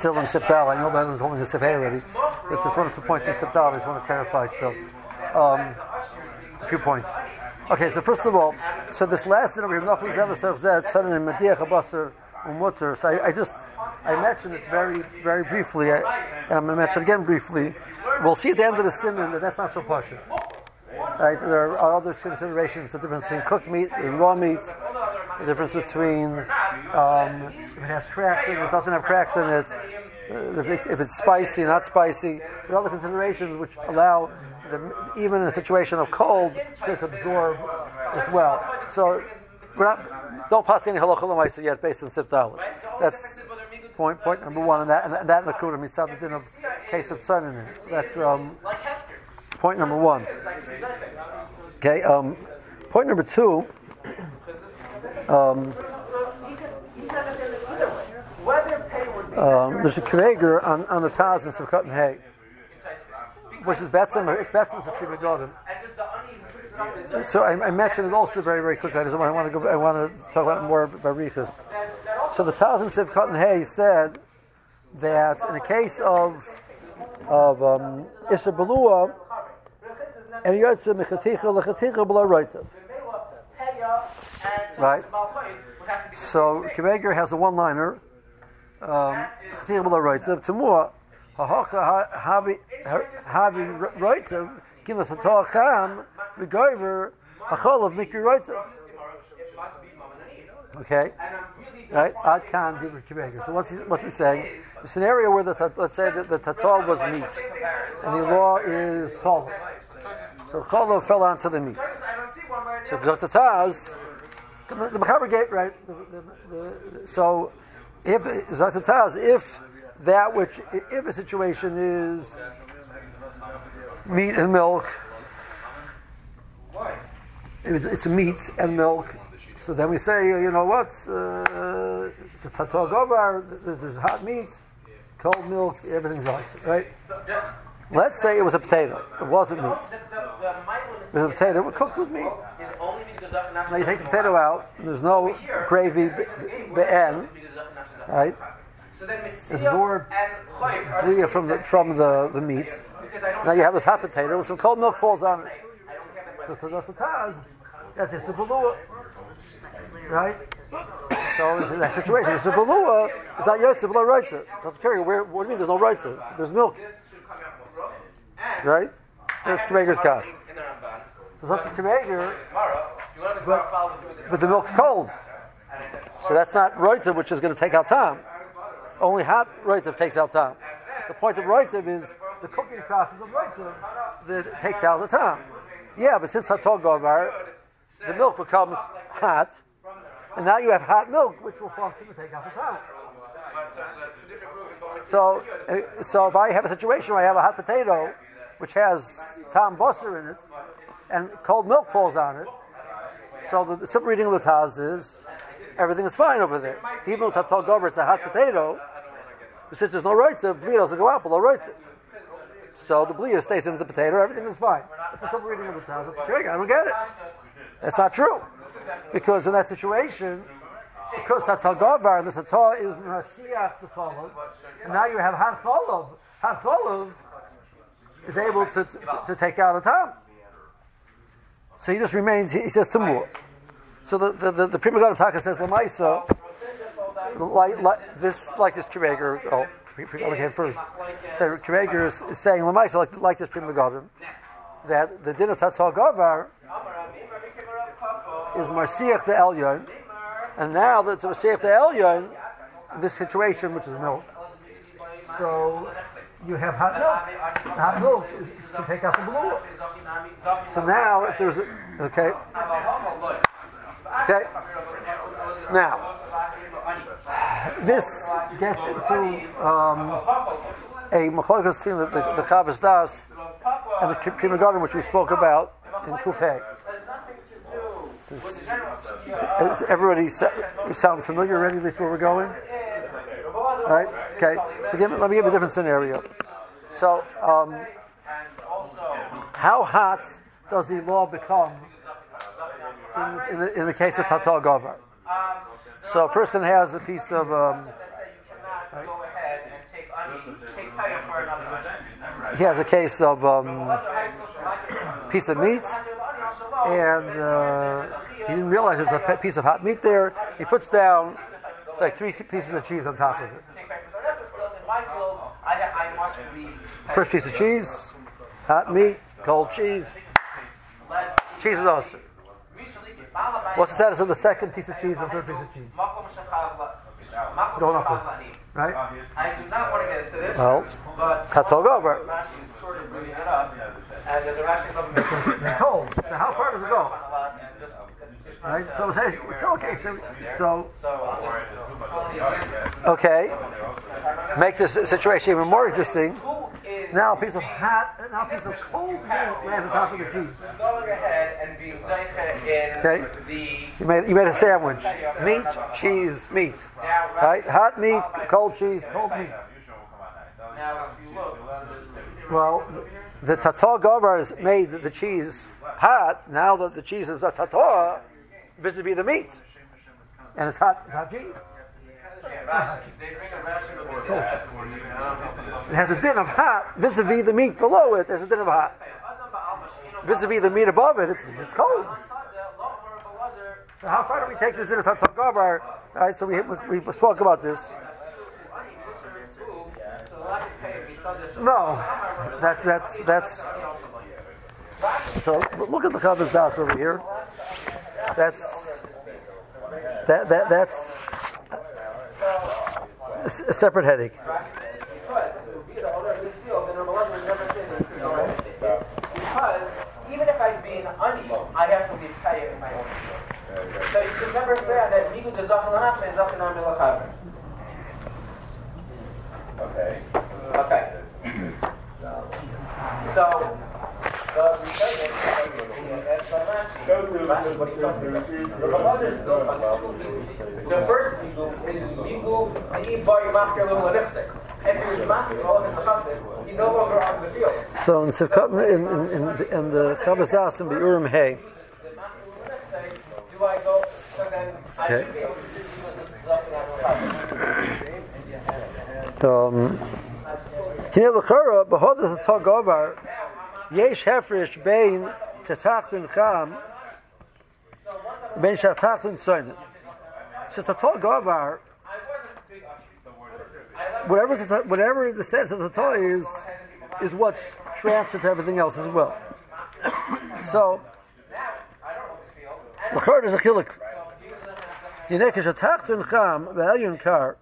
still in Sifdal. I know that was only in Sifdal already. But just one or two points in Sifdal. I just want to clarify still. Um, a few points. Okay, so first of all, so this last dinner, we have nothing zed zed sudden in mediach abasar umutter. So I, I, just I mentioned it very very briefly, I, and I'm going to mention it again briefly. We'll see at the end of the simon that that's not so partial. Right, there are other considerations: the difference between cooked meat and raw meat, the difference between um, if it has cracks in it, doesn't have cracks in it, if, it, if it's spicy, not spicy. There are other considerations which allow the, even in a situation of cold to absorb as well. So we're not don't pass any halacha lemaisa yet based on siftal. That's point point number one, and that and that nakuda mitzad din of case of sun in it. That's um, point number one. Okay, um, point number two. Um, um, there's a Kreger on, on the and Sukkot and Hay, which is Betzim, Betzim a. So I, I, mentioned it also very, very quickly. I just want, I want to go. I want to talk about it more barichas. So the and Sivkot and Hay said that in the case of of um, Isra Belua, and Yotze Mechaticha Lechaticha B'la. Right? So Kiveger has a one-liner. Um, Chaticha B'la Roitav. Tamua Hahacha Havi Havi Roitav Gilas Hatah Cham V'Goiver Achol of Mikri Roitav. Okay, right? Ad kan divrei So what's he, what's he saying? The scenario where the let's say that the tatal was meat, and the law is chol. So chol fell onto the meat. So zatataz, the, mechaber gate right. The, the, so if zatataz, if that which if a situation is meat and milk, it's, it's meat and milk so then we say, you know what? Uh, it's a there's hot meat, cold milk, everything's nice, right? Let's say it was a potato. It wasn't meat. It was a potato. It cooked with meat. Now you take the potato out. There's no gravy, be'en, right? Absorbed from the from the, the meat. Now you have this hot potato, and some cold milk falls on it. So that's a right? So in that situation, it's a balua. It's not yotze, below roitze. That's carry. Where? What do you mean? There's no roitze. There's milk, right? That's Kameger's kash. There's not Kameger, but, but the milk's cold. So that's not roitze, which is going to take out time. Only hot roitze takes out time. The point of roitze is the cooking process of roitze that takes out the time. Yeah, but since Hatol Govar, the milk becomes hot and now you have hot milk, which will function to take out the time. So, uh, so if I have a situation where I have a hot potato, which has tom buster in it, and cold milk falls on it, so the simple reading of the Taz is everything is fine over there. Even Tatal Gover, it's a hot potato, since there's no right to bleed doesn't go out below right to. So the bleed stays in the potato, everything is fine. That's the simple reading of the Taz. I don't get it. That's not true. Because in that situation, because that's Hagavar, the Tatah is Masiach the and now you have Han Cholov. Han Cholov is able to, to, to, take out a time. So he just remains, he, he says Tamur. So the, the, the, the Pri Megadim of Taka says, Lamaisa, like, like this, like this Kireger, oh, I'll get first. So Kireger is, is saying, Lamaisa, like, like this Prima God, that the din of Tatzal Gavar is Marsiach the Elyon, and now that it's Marsiach the Elyon, this situation, which is milk. So you have hot milk. Hot milk to take out the blue. So now, if there's a, okay, okay. Now, this gets into um, a machlokas between the, the, the Chavas Das and the Prima which we spoke about in Kufay. Is everybody sound familiar already with where we're going? Right. Okay. So give let me give a different scenario. So, um, how hot does the law become in, in, the, in the, case of Tatal Govar? So, a person has a piece of. Um, he has a case of um, piece of meat, and uh, he didn't realize there's a piece of hot meat there. He puts down it's like three pieces of cheese on top of it. First piece of cheese, hot meat, cold cheese. Cheese is awesome. What's the status of the second piece of cheese and third piece of cheese? Going upwards, right? I do not want to get into this, Well, but Gover. Rashi is sort of bringing it up, and there's a Rashi comment. It's cold. So how far does it go? Right? So hey, it's okay. So, so okay. Make this situation even more interesting. Now a piece of hot, now a piece of cold meat lands on top of the cheese. going ahead and being zeicha in Okay. You made you made a sandwich. Meat, cheese, meat. Right? Hot meat, cold cheese, cold meat. Now, if you look, Well, the tatar govers made the cheese hot. Now that the cheese is a tatar, vis-a-vis the meat, and it's hot. It's hot cheese. yeah, Rashi, they bring a Rashi but we did ask for it. I don't know if It has a din of hot vis-a-vis the meat below it. There's a din of hot vis-a-vis the meat above it. It's, it's cold. So how far do we take this in a gover? All right. So we, we we spoke about this. No, that that's that's. So look at the Chavas Das over here. That's that that that's a, separate headache. Because even if I'm being honey, I have to be paid in my own field. So you should never say that Migu de Zachan Lanach and Zachan Am Milachaver. Okay. Okay. So, the Rishonim, that's Rashi. Go to Rashi, what are you talking about? The Belazar's built on two Migu. The first Migu is Migu Me'i Bar Yimachker Lu Lenichsek. You're Yimachker all in the Chassid, you no longer on the field. So in Sivkot, in, in, in, in the Chavas Das and Beurim Hay, Do I go? So then I Okay. should be able to do this. um, Kinei L'chara, B'hodas Tatar Gover, Yesh Hefresh Bein Tatachtin Cham, Bein Shatachtin Soinen. So Tatar Gover, whatever the, whatever the status of the Torah is, is what's transferred to everything else as well. so, the third is a chilik. A tachtun cham ve'elyon kar.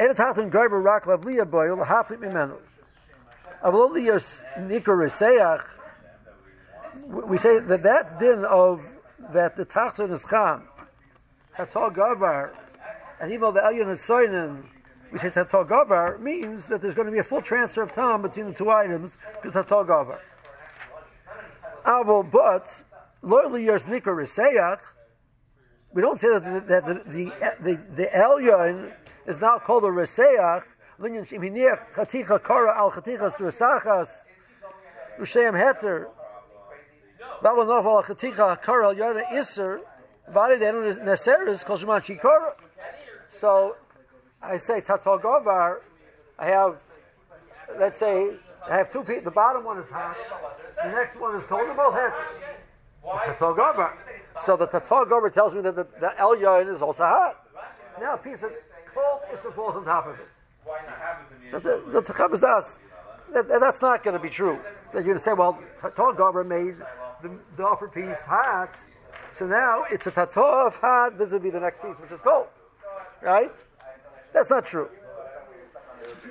Ein a tachtun garber rak lavliya boy ul haflit mimenu. Avol liyos nikor reseach. We say that that din of that the tachtun is cham, tatal garber, and even the elyon is soinen, we say tatal garber means that there's going to be a full transfer of time between the two items because tatal garber. Avo, but yours nikor reseach. We don't say that that the the, the, the elyon is now called a reseach. Linyan shiminiach chaticha kara al chatichas resachas usheim heter. Vavon nov al chaticha kara al yada iser. Vadi denu neseres kol shman shikara. So I say tatal govar. I have let's say I have two people. The bottom one is hot. The next one is cold. They're both hot. Tatal govar. So the tatal govar tells me that the, the elyon is also hot. Now a piece of cold iser falls on top of it. So the, the Das, that, that- that's not going to be true. That you're going to say, well, Tatar Gabra made the, the upper piece hot, so now it's a Tatar of hot vis-a-vis the next piece, which is cold. Right? That's not true.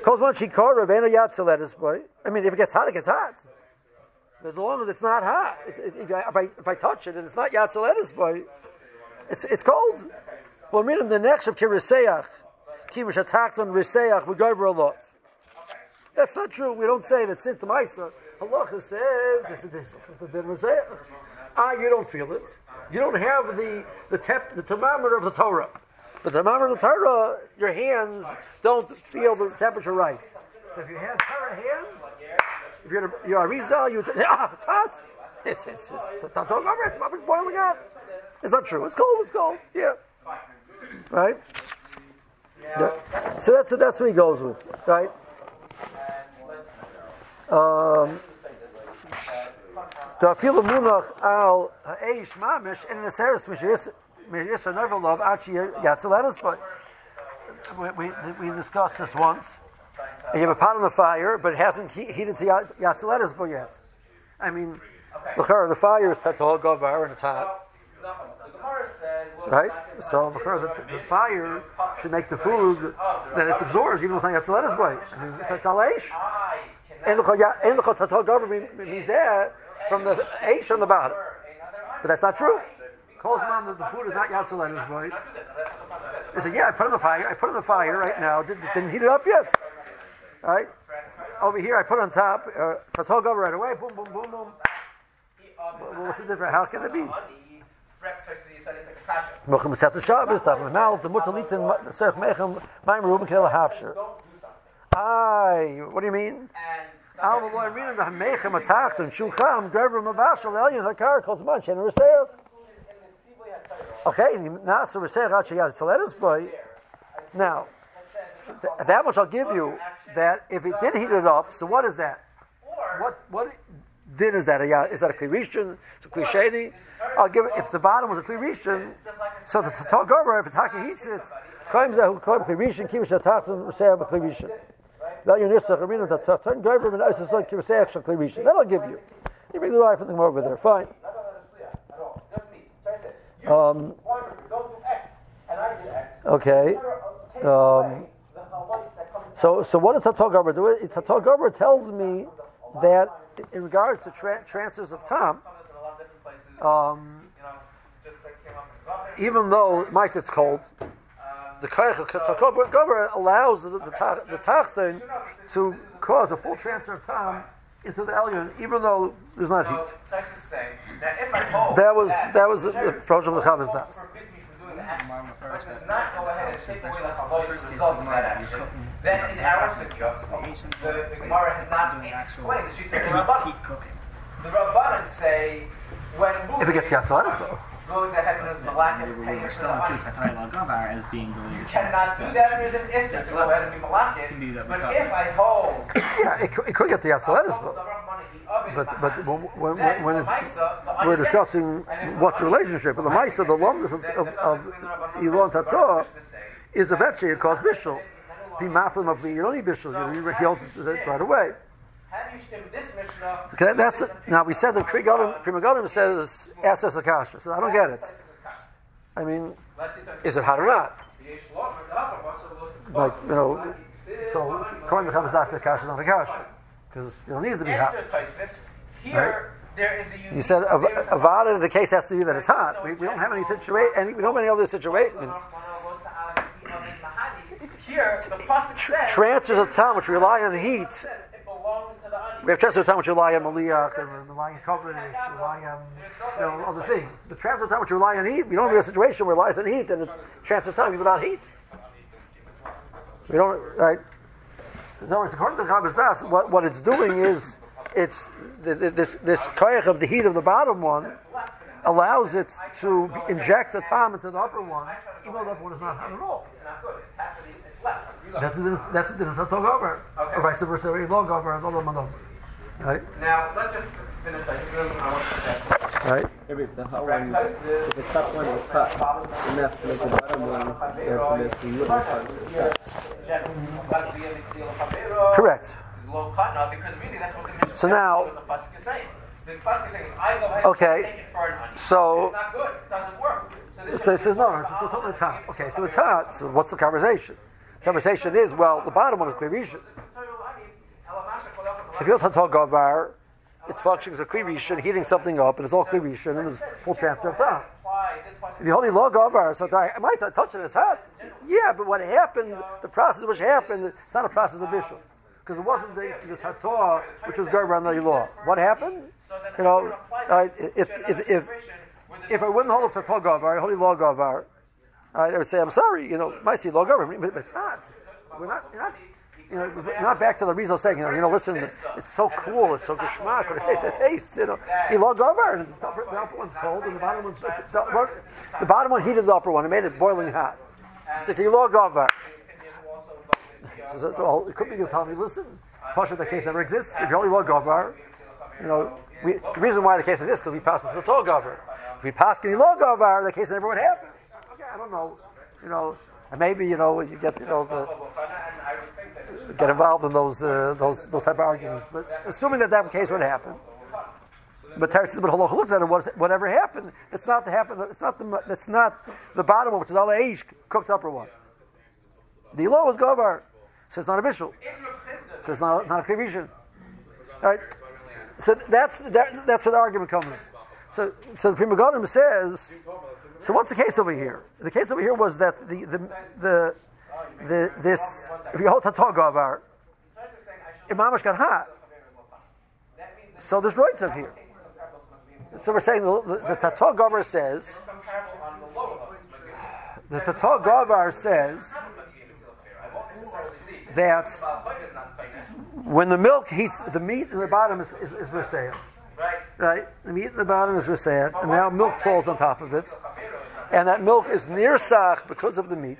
Kozman Shikara, Vena Yatzaledis, boy. I mean, if it gets hot, it gets hot. As long as it's not hot. It, it, if, I, if, I, if I touch it and it's not Yatzaledis, boy, it's, it's cold. Well, meaning the next of Kiriseach, Kimish attacked on Riseach, we go over a lot. That's not true. We don't say that since the Maisa, Halacha says it's it's- it's. Ah, you don't feel it. You don't have the the, temp, the thermometer of the Torah. The thermometer of the Torah, your hands don't feel the temperature right. If you have Torah hands, if you're a, you're a Rizal, you ah, it's hot. It's it's it's, it's, not talking it. It's boiling hot. It's not true. It's cold. It's cold. Yeah. Right. Yeah. So that's that's what he goes with, right? Um, the afilu munach al ha'eish mamish in an aseris mishis never love achi uh, yatzaledus, but we, we, we discussed this once. You have a pot on the fire, but it hasn't he- heated to yatzaledus yet. I mean, look, the fire is set to hold govar and it's hot. Right? So the, the fire should make the food that it absorbs, even not yatzaledus boy. I mean, it's aleish. And the tatal government means that from the Aish on the bottom. But that's not true. Calls man that the food is not Yatzalen's right? He said, Yeah, I put in the fire. I put in the fire right now. Did, didn't heat it up yet. Right? Over here, I put on top. Uh, go right away. Boom, boom, boom, boom. What's the difference? How can it be? Mochim Seth Shabbos, Tav Mouth, the Mutalitin, Serch Mechem, Maim Ruben Kela Hafsher. Aye, what do you mean? Alma lo Irina the Hamechem Atachten Shulcham Gerber Mavashal Elyon Hakar Kol Zman Shen Reseach. Okay, Nasa Reseach Achi Yaz Tzeledus boy. Now, th- that much I'll give you. That if it did heat it up, so what is that? What what din is that? A, is that a klirishin? It's a klisheni? I'll give it. If the bottom was a klirishin, so the Gerber, if Taki heats it, claims that who claim klirishin, kivish Atachten Reseach klirishin. That'll give you. You bring the right from the over there. Fine. Um, okay. Um, so, so what does Tatal Gover do? Tatal Gover tells me that in regards to tra- transfers of time, um, even though mice it's cold, the Gover allows the, the, Tachton to cause a full transfer of time into the Elyon, even though there's not heat. That was that was the, the approach of the Chavas Das. Which does not go ahead and take away the chalosh result of that action. Then in our situation, the, Gemara has not explained the of the Rabbanan say when If it gets Yatzalet, though. Goes ahead and is malak and We're paying for still the on honey. Tatai Lagavar as being the You cannot do that. There's an issue to go ahead and be malak To be that But if I hold Yeah, it could, it could get the Yatzalet, but but but when, when, when it's, we're discussing what's the relationship, but the Maisa, the longest of, of, of Elon Tatorah, is eventually it calls Bishul. Be maflim of me, you don't need Bishul, you he holds it right away. How you stem this Mishnah? Okay, that's it. Now we said that Prima says SS Akasha, so I don't get it. I mean, is it hot or not? Like, you know, so Chavis Das, the Akasha not Akasha. Because it don't need to be hot. Here, there is a You said Av- Avada, the case has to be that it's hot. We, we don't have any situation, any, we don't have any other situation. I mean, Here, the pasuk says transfers of time which rely on heat. To the transfers of time which rely on Maliyah, and rely on covenant, rely on you know, other things. The transfer time which rely on heat, we don't have a situation where it relies on heat, and the transfer time without heat. We don't, right? In other according to Chavis Das, what, what it's doing is it's the, the, this this koyach of the heat of the bottom one allows it to inject the time into the upper one, even though the upper one is not hot at all. That's the that's the difference. Talk over, or vice versa. Log over, and over, over. Right, Now, let's just finish. I just really want to say. right. Maybe the hot one, if the top one is cut enough to make the bottom one there to make the middle one. Correct. Because really, that's what the Mishnah So now- what the pasuk is saying. The pasuk is saying, I go ahead Okay. and take it for an. So- it's not good. It. So this So it is says no. It's it's totally hot. Okay, so it's hot. So what's the conversation? The conversation is well, the bottom one is klirishin. If you're talk gavar, it's functioning as a klirishin, heating something up, and it's all klirishin, and there's full transfer of time. If you only log gavar, so I might touch it, it's hot. Yeah, but what happened, the process which happened, it's not a process of bishul. Because it wasn't the, the tator which was gavar on the law. What happened? You know, if, if, if, if I wouldn't hold to Tol Gavar, holy law Gavar, I would say, I'm sorry, you know, might see law Gavar, but, but it's not. We're not, you're not, you know, not back to the Rizal saying, you know, you know, listen, it's so cool, it's so geschmack, it tastes, you know, he law Gavar, and the upper, the upper one's cold, and the bottom one's, the, the bottom one heated the upper one, and made it boiling hot. So if you law Gavar, uh, So, so, so it could be you tell me, listen, Pasha, the case never exists. If you only law govar, uh, you know, we, the reason why the case exists is because we passed the Torah govar. If we pass any law govar, uh, the case never would happen. Okay, I don't know, you know, and maybe you know you get you know the, get involved in those uh, those those type of arguments. But assuming that that case would happen. But Teretz but Halacha looks at it. Whatever happened, it's not the happen. It's not the. Not the bottom one, which is all the cooked upper one. The law was govar, so it's not a bishul because it's not not a clear All right. So that's that, that's where the argument comes. So so the Pri Megadim says. So what's the case over here? The case over here was that the the the, the this if you hold Tatog Gavar, Imamish got hot. So there's of here. So we're saying the, the, the Tatar Gavar says, the Tatar Gavar says that when the milk heats, the meat in the bottom is, is, is Right. Right? The meat in the bottom is Messiah, and now milk falls on top of it. And that milk is near Sach because of the meat.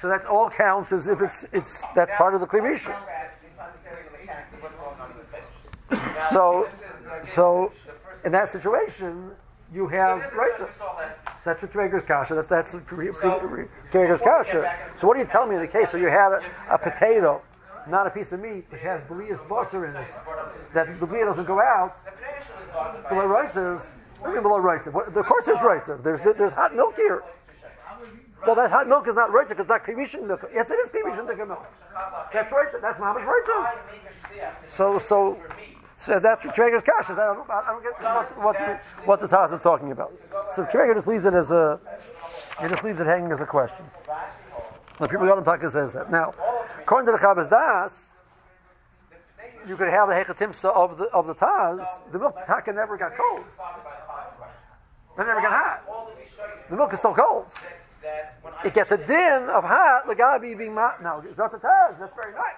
So that all counts as if it's, it's that's part of the Klivisha. So so, in that situation, you have right. That's a Traeger's kasha. That, that's Traeger's kasha. So what are you telling me in the case? So you had a, a potato, not a piece of meat, which has Belias busser in it. That the Belias doesn't go out. Below rights of, below rights of. The course is rights of. There's there's hot milk here. Well, that hot milk is not because it's not kimishin milk. Yes, it is kimishin milk. That's right. That's mama's right. So so so that's Traeger's kasha. I don't, I don't get what, what, the, what the Taz is talking about. So Traeger just leaves it as a, he just leaves it hanging as a question. The people Yodam Taka says that. Now, according to the Chavas Das, you could have the hechatimsa of the of the Taz. The milk Taka never got cold. It never got hot. The milk is still cold. It gets a din of hot. The gabi being now. It's not the Taz. That's very nice.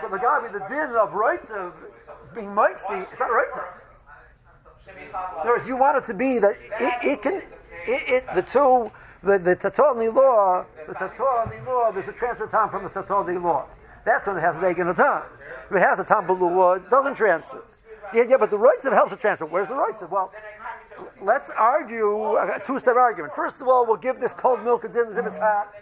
But the gabi, the din of right of being might see it's not right. In other words, you want it to be that it, it can, it, it, the two, the, the the law, the the law, there's a transfer time from the the law. That's when it has a taken a time. If it has a time below, it doesn't transfer. Yeah, yeah, but the right helps it transfer. Where's the right? Well, let's argue a two-step argument. First of all, we'll give this cold milk a dinner if it's hot,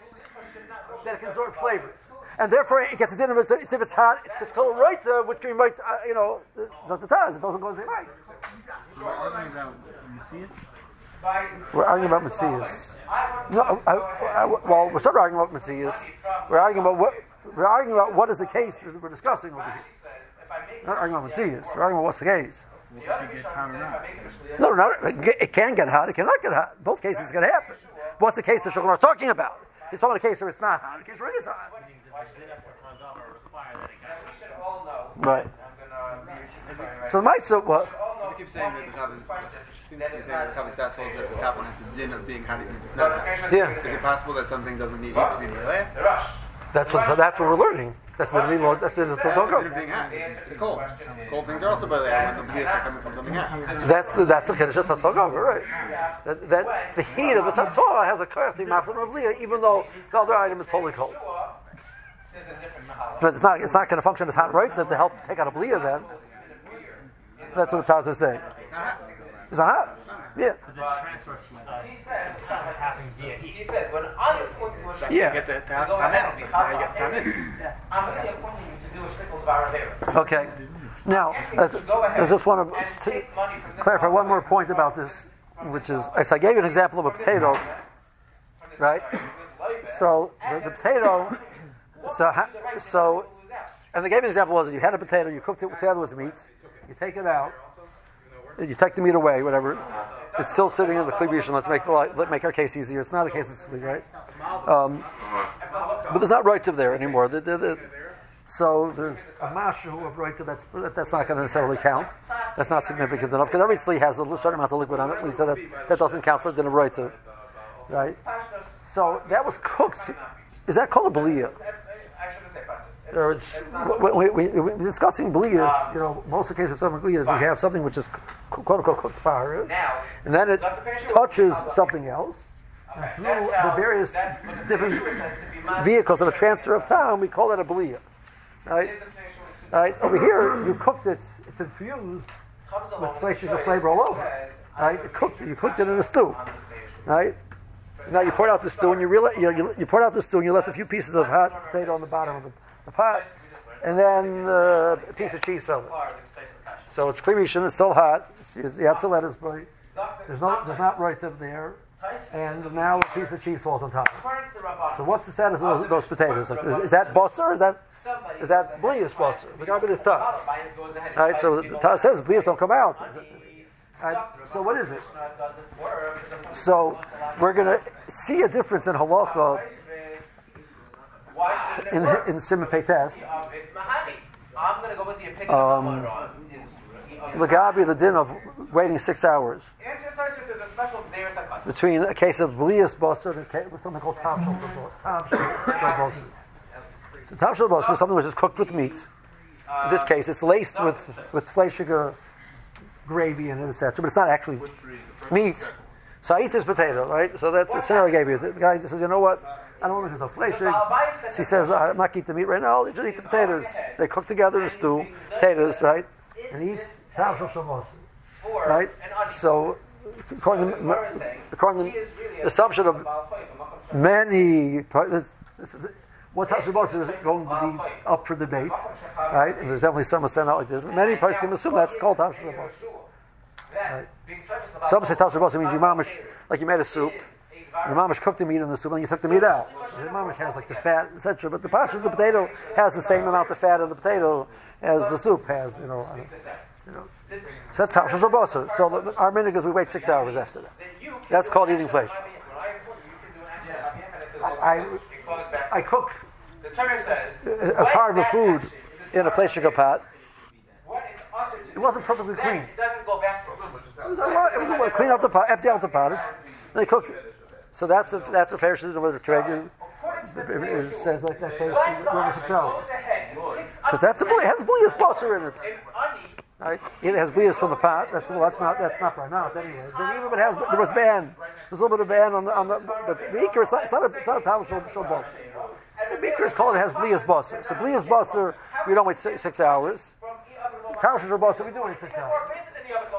that it can absorb flavors and therefore it gets a din if. It's, if it's hot, it's, it's called right, which can uh, you know, the taz. It doesn't go the same way. We're arguing about Mitzias. We're arguing about Mitzias. No, I, I, well, we're sort of arguing about Mitzias. We're arguing about what we're arguing about. What is the case that we're discussing over here? We're not arguing about Mitzias. We're arguing about what's the case. No, no, it can get hot. It cannot get hot. Both cases can happen. What's the case that Shulchan are talking about? It's only a case where it's not hot. In case where it is hot. Right. So the Maisa, what? You keep saying that the Chavis, seems to be saying the Chavis Das holds that the has the din of being how even not Yeah. Is it possible that something doesn't need to be melee? That's what, that's what we're learning. That's the mean Lord. That's the Togo. It's cold. Cold things are also by the when the blias are coming from something hot. That's the that's the Kiddush of right? That, that the heat of the Tatzog oh, has a koyach to maflim of even though the other item is totally cold. But it's not it's not going to function as hot right to help take out a bliya then. That's what the Taz is saying. It's not hot. Yeah. He says, "It's not like how he says, when I appoint you yeah. get the tam in. I get tam in. I'm really appointing you to do a shtickle of Okay. Now, I just want to clarify one more point about this, which is, as I gave you an example of a potato, right? So the, the potato so, so, and they gave me an example was you had a potato, you cooked it together with meat, you take it out, you take the meat away, whatever. It's still sitting in the klibishin. Let's make let make our case easier. It's not a case of sleep, right? Um, but there's not right to there anymore. The, the, the, so there's a mashu of right to that's that's not going to necessarily count. That's not significant enough because every tzli has a certain amount of liquid on it. We said that that doesn't count for the of right right? So that was cooked. Is that called a Or we, we, we, we, discussing blias, you know, most of the cases of blias, you have something which is quote unquote cooked fire, and then it touches something else. And through the various different vehicles of a transfer of time, we call that a bliya. Right? Right? Over here, you cooked it, it's infused with places of flavor all over. Right? You cooked it, you cooked it in a stew. Right? Now you pour out the stew and you, realize, you, you, you pour out the stew and you left a few pieces of hot potato on the bottom of the, the pot, and then uh, a piece of cheese fell in. So it's clear it's still hot. It's, it's, lettuce, but there's no, there's not right up there. And now a piece of cheese falls on top. So what's the status of those, those potatoes? Is, is that bossa or is that is that blias bossa? The with his tongue. All right, so the Taz says blias don't come out. Right, so what is it? So we're going to see a difference in halacha in in Simon Peites. I'm going to go with the opinion Um, of Lagabi, the din of waiting six hours And to start with, there's a special Xeris HaKassim. between a case of blias bossa and case with something called tam shel bossa. So tam shel is something which is cooked with meat. In this case, it's laced with with fleischiger gravy and it, etc. But it's not actually meat. So I eat this potato, right? So that's the scenario I gave you. The guy says, you know what? I don't want to get some fleishig. She says, I'm not eating the meat right now. I'll just eat the potatoes. They cook together in a stew, potatoes, right? And he eats right? So according to, Gemara is saying, according to the assumption of Baal Chayim, a Makom Shach. many what types of boss is going to be up for debate, right? And there's definitely some who stand out like this. But many can assume that's called Tavshir boss. Then, being precious about Some say boss means you mamish, like you made a soup, your mamish cooked the meat in the soup, and you took the meat out. Your mamish has like the fat, etc. But the pasha of the potato has the same amount of fat in the potato as the soup has, you know. I- You know. So that's Tavshir boss. So the, our minute is we wait six hours after that. That's called eating flesh. I, I cook The Torah says, a part of the food in a fleischiger pot. what is also to It wasn't perfectly clean. it doesn't go back to it. It was a- it was a- clean out the pot, empty out the pot, then they cooked it. So that's a that's a fair system with a trade. To the It, it says like that case Why the over usher six hours. goes ahead and picks up Because that's a it has blias bosser in it. Right? It has blias from the pot. That's well, that's not that's not right now. Anyway, even it has, there was ban. There's a little bit of ban on the on the. But the beaker, it's not, it's not a it's not a towel show show boss. The beaker is called it has blias bosser. So blias bosser, we don't wait six, six hours. Towel show bosser, we do wait six hours.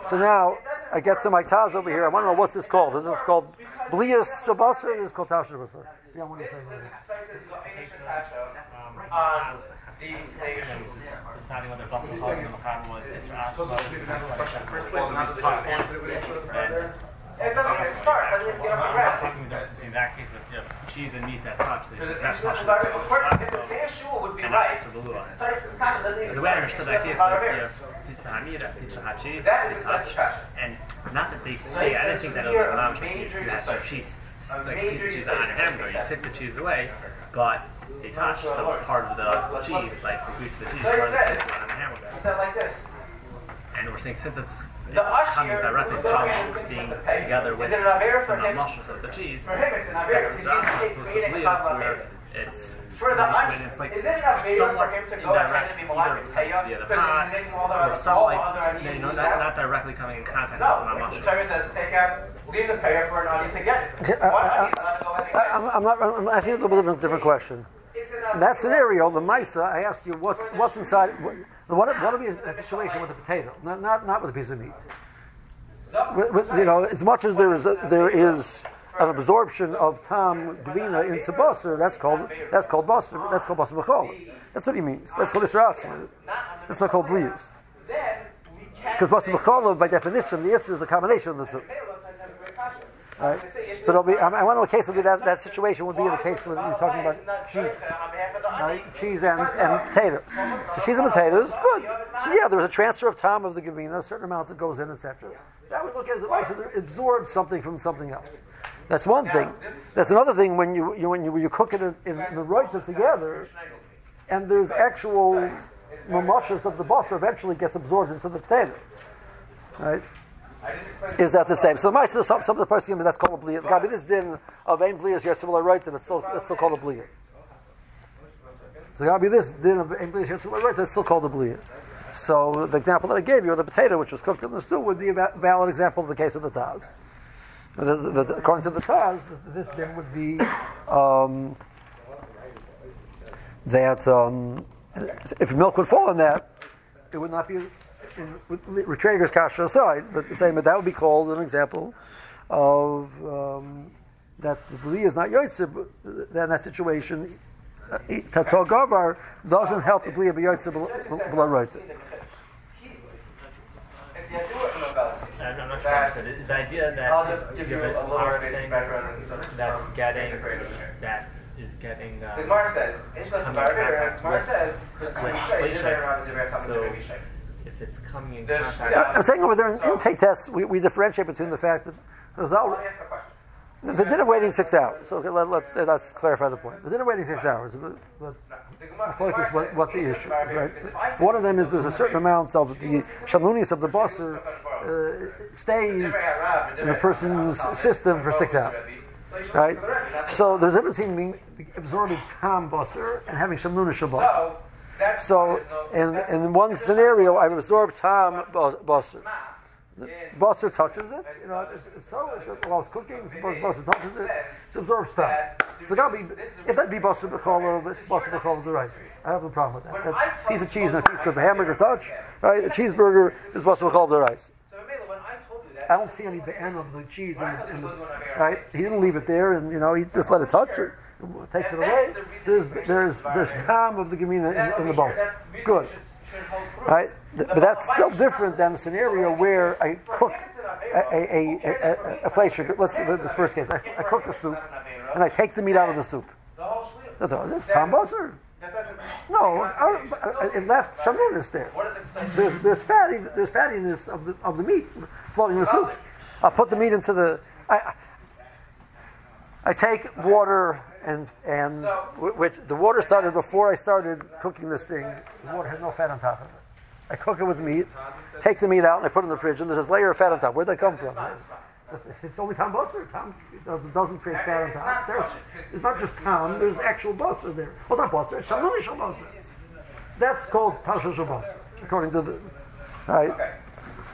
So now I get to my Taz over here. I want to know what's this called. Is this called Blias Shabasa or is this called Tav Shabasa? Yeah, what do you say? on the the issue. deciding whether Basel Chag and Machar was Isra It doesn't even start. It doesn't even get off the ground. Talking the difference between that case of you know, cheese and meat that touch. There's The a issue is about it. According to the Yeshua would be right. the Lulu on it. But it's doesn't even The way I understood that case just was about you it. have piece hot meat, a piece of hot cheese, That they touch, and not that they So stay. I didn't think that it here, was an option. major You have some decision. cheese, like piece of cheese on a hamburger. You take the cheese away, but they touch. So part of the cheese, like the grease of the cheese, part of the cheese on a hamburger. He said like this. And we're saying since it's The it's coming directly from being together with Is it an Avera for from the muscles of the cheese. For him, it's an Avera because the other he's supposed to a is where it's For the when onion, it's like is it an Avera for him to go ahead indirect, and be either Malak because Taya? the Because pot, he's making all the or some all like other onion you know not, not directly coming in contact with No, my the muscles. Torah says take out, leave the payer for an onion to get it. Okay, I- One I- onion is not to go ahead and I, get I'm, I'm not. I'm asking a little bit of a different question. it. An In that scenario, the Misa, uh, I asked you what's what's inside. What, what, what would be a situation with a potato, not not, not with a piece of meat. With, with, you know, as much as there is a, there is an absorption of tam divina into basar, that's called that's called basar. That's called basar b'chol. That's what he means. That's what isra'atzim. That's not called can't Because basar b'chol, by definition, the issue is a combination of the two. Right? But it'll be, I, want to a case would be that, that situation would be in the case when you're talking about cheese, right? cheese and, and potatoes. So cheese and potatoes, good. So yeah, there was a transfer of time of the gavina, a certain amount that goes in, etc. That would look at it like it absorbed something from something else. That's one thing. That's another thing when you, you when you when you cook it in, in the roita together, and there's actual mamashas of the basar eventually gets absorbed into the potato, right? Is that the same? So the mice, some, some of the person that's called a bliyah. The guy, this din of ain bliyah yetzim right, and it's still it's still called a bliyah. So the be this din of ain bliyah yetzim right, that's still called a bliyah. So the example that I gave you, of the potato which was cooked in the stew, would be a valid example of the case of the taz. The, the, the, according to the taz, this din would be um, that um, if milk would fall in that, it would not be Retrager's kasha aside, but saying that that would be called an example of um, that the bli is not yotzib. Then in that situation, uh, tato gavar doesn't help the bli be yotzib below roitzi. I'm I'm not sure. I understood. The- The idea that I'll just give you you a an little arc basic thing background and some that's some getting basic radio here. that is getting The uh, Gemara says, "Ish left the Coming in contact Gemara says, "Because you say places. Around the Divrei Chacham, So- the Divrei if it's coming in There's- contact. yeah. I'm saying over there in intake tests, we, we differentiate between the fact that there's al- Let me a question. the dinner waiting six hours. So okay, let, let's let's clarify the point. The dinner waiting six hours. But, but The point is what, what the issue is, right? One of them is there's a certain amount of the shalmunis of the bosser uh, stays in a person's system for six hours, right? So there's a difference between being absorbing tam bosser and having shalmunis shabosser. So, So in in one scenario, I've absorbed tam bosser. Bosser touches it, you know. It's, it's so it's, while it's cooking, suppose Bosser touches it, it absorbs time. So gotta be if that be Bosser b'cholov, it's Bosser b'cholov the right. I have no problem with that. that. Piece of cheese and a piece of hamburger touch, right? A cheeseburger is Bosser b'cholov the rice. So, Mela, when I told you that, I don't see any end of the cheese in the, in the right. He didn't leave it there, and you know he just let it touch it, takes it away. There's there's there's time of the gemina in, in the Bosser. Good. Right? But that's still different than the scenario where I cook a, a, a, a, fleischer. Let's let this first case. I, I cook a soup and I take the meat out of the soup. That's Tom Busser. No, I, I, it left shamunis there. What did the There's, there's fatty, there's fattiness of the of the meat floating in the soup. I'll put the meat into the. I, I take water and and which the water started before I started cooking this thing. The water had no fat on top of it. I cook it with meat, take the meat out, and I put it in the fridge, and there's this layer of fat on top. Where'd that come from? It's only tom buster. Tom doesn't- doesn't create fat on top. There's, it's not just tom. There's actual buster there. Well, not buster. It's shalom buster. That's called tasha buster, according to the right.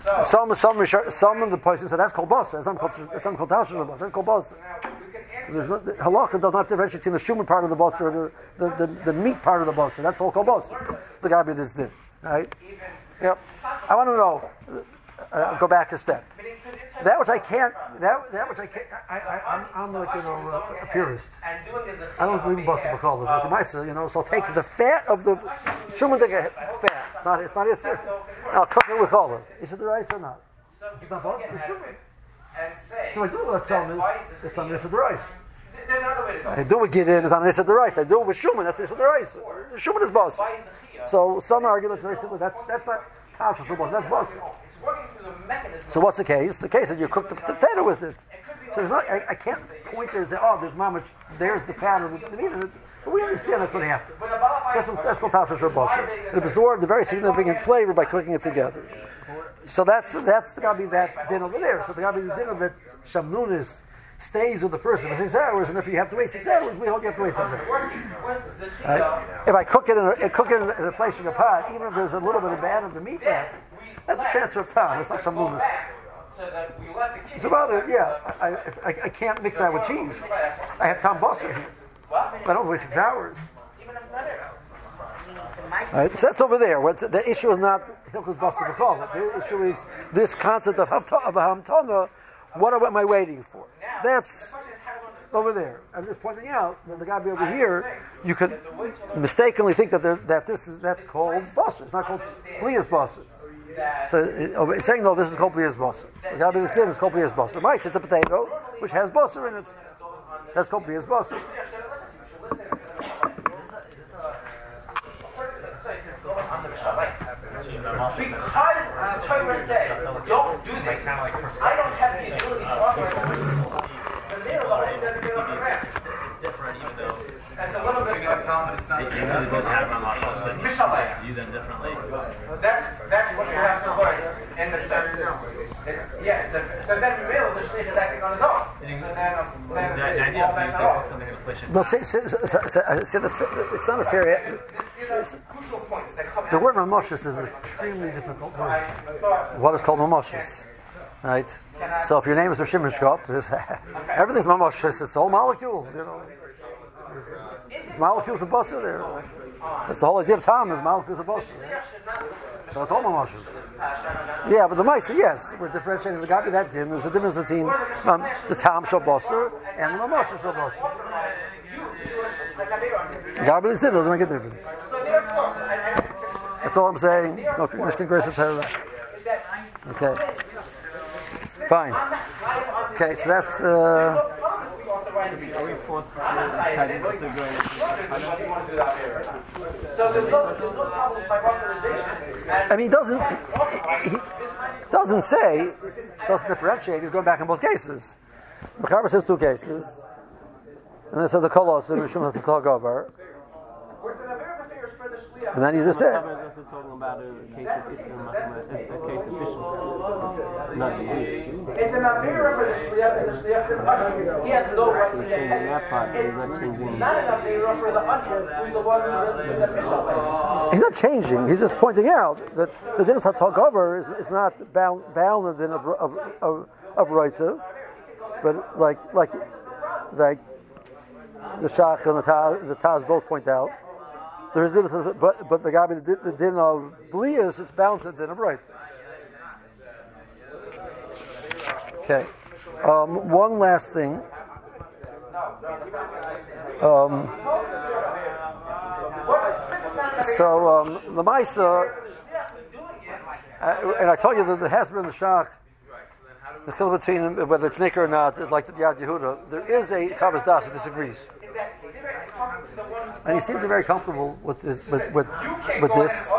So, Some some Risho- some of the places said that's called buster. That's not called that's not called tasha buster. That's called buster. now we can answer There's no, the halacha does not differentiate between the shuman part of the buster and the, the, the, the meat part of the buster. That's all called buster. The guy be this din, right? Yep. I want to know. Uh, go back a step. That which I can't. That that which I can't. I, I I'm, I'm like you know a, a purist. and doing is a I don't believe in buster b'chol. But myself, you know, so I'll take the fat of the shuman like a fat. It's not it's not And I'll cook it with cholov. Is it the rice or not? It's not can It's shuman. it and say, So I do what some is. why It's this the rice. There's another way to go. I do it get in. It's on this of the rice. I do it with shuman. That's of the rice. Shuman is is the chiyuv? So some argue that very simple. That's that's not tasha shuman. That's buster. It's working through the mechanism. So what's the case? The case is you cook the potato with it. So there's not, I, I can't point there and say, oh, there's mama, there's the fat of the, the meat in it. But we understand that's what happened. When the balafai That's, that's called tapsha shabasa. It absorbed a very significant flavor by cooking it together. So that's that's gotta be that din over there. So there gotta be the din of that shamnunis stays with the person for six hours, and if you have to wait six hours, we all have to wait six hours. Right? If I cook it in a, cook it in a, in a place in a pot, even if there's a little bit of bad of the meat left, that's a transfer of time. It's not some go movement. so that we let the. It's about it, yeah. I, I, I, can't mix that with cheese. I have Tom Buster here. I don't wait six hours. Even if better. Right? So that's over there. What the issue is not Hilchus Buster B'chol. The issue is this concept of Hamtana. What am I waiting for? That's over there. I'm just pointing out that the guy be over here. You could mistakenly think that there, that this is that's called Buster. It's not called Blias Buster. So it, oh, it's saying no, this is called Blias Buster. The guy be the thin is called Blias Buster. Right? It's a potato which has Buster in it. That's called Blias Buster. Because uh, the Torah said, don't do this. I don't have the ability to operate over the The middle of it doesn't get off the ground. It's different, even though That's a little bit like Talmud. It's not. You really both have Ramashas, but you Mishalei. view them differently. That's that's what you have to learn in the text. It- Yeah, so, so then the middle, the shliach is acting on his own. So then, um, The, the idea of you off. cook something in a flesh Well, say, say, say, say, say the, it's not a fair. These are crucial points The word mamoshes is an extremely difficult word. What is called mamoshes, right? So if your name is Rishim Shkop, everything's mamoshes. It's all molecules, you know. It's molecules of basar there. That's the whole idea of Tom is molecules of basar. So it's all mamashes. Yeah, but the Maisa, yes, we're differentiating the Gabi that din. There's a difference between um, the Tom shal basar and the mamashes shal basar. Gabi the din doesn't make a difference. That's all I'm saying. No, Mishkan Grace. Okay. Fine. Okay, so that's. Uh, Are we forced to say Kaddish also going So there's no, there's no problem with my authorization. I mean, he doesn't. He, he doesn't say, doesn't differentiate. He's going back in both cases. Machaber says two cases, and then says the kolos and Rishon has to talk over, Where the Navarro affairs for the Shliach. And then you just said. Also talking about a case of Islam, a uh, case of Bishop, not It's a Navarro for the Shliach, and the Shliach is Usher. He has no right to He's get changing that part, but he's not changing Not for the Usher, who's the one who doesn't do the Bishop. He's not changing. He's just pointing out that the din of talk is, is not bound bound the din of of of, of Roitov, but like like like the Shach and the Taz, the Taz both point out. There is but but the Gabi the, din- of Blias it's to the din of Roitov. Okay. Um, one last thing. Um, so um, the Maisa, uh, and I told you that the Hesber and the Shach, the chil between whether it's Nicker or not, like the Yad Yehuda, there is a Chavas Das who disagrees, and he seems very comfortable with this. With, with, with this.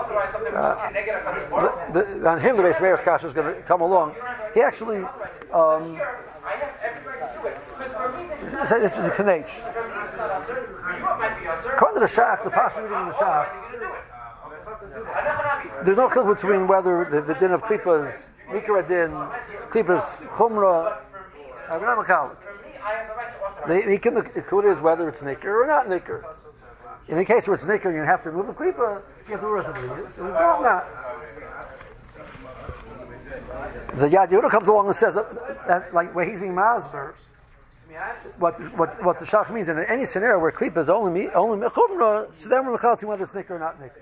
Negative on. The, the, him, the base mayor's kasha is going to come along. He actually um, to this is it's a Kanech. Be. According to the Shach, the Pasha reading in the Shach, there's no chil between whether the, the din of Klippa is Mikra din, Klippa Chumra, uh, we're not Makalik. For me, I have the right to authorize. They, he can include is whether it's In the case where it's Nicker, you have to remove the Klippa, you have to remove it. If it's not. The Yad Yehuda comes along and says that, like where he's being Masber, what what what the Shach means in any scenario where Klippa is only only Mechumra, so then we're Mechalatim whether it's Nicker or not Nicker.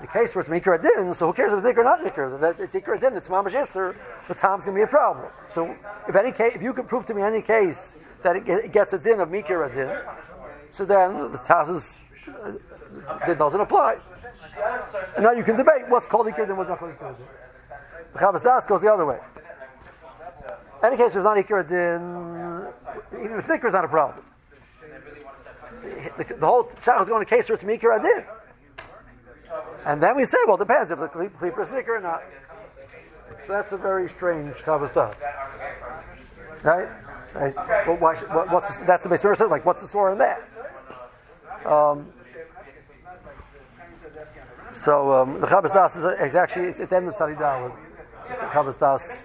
The case where it's Mikra Adin, so who cares if it's Nicker or not Nicker? That it's Nikra Adin, it's Mamash Yisr, the Tom's going to be a problem. So if any case, if you can prove to me any case that it, it gets a din of Mikra Adin, so then the Taz's uh, din doesn't apply. And now you can debate what's called Nikra Adin, what's not called Adin. The Chavas Das goes the other way. In Any case there's not Adin, even if Nikra is not a problem. The, the whole Shach is going to case where it's Mikra Adin. And then we say, well, it depends if the Klippa is Nicker or not. So that's a very strange Chavas Das. Right? right? Well, why what, what's the, that's the base verse. Like, what's the story in that? Um, so um, the Chavas Das is, is actually it's, it's the end of. It's the Chavas Das.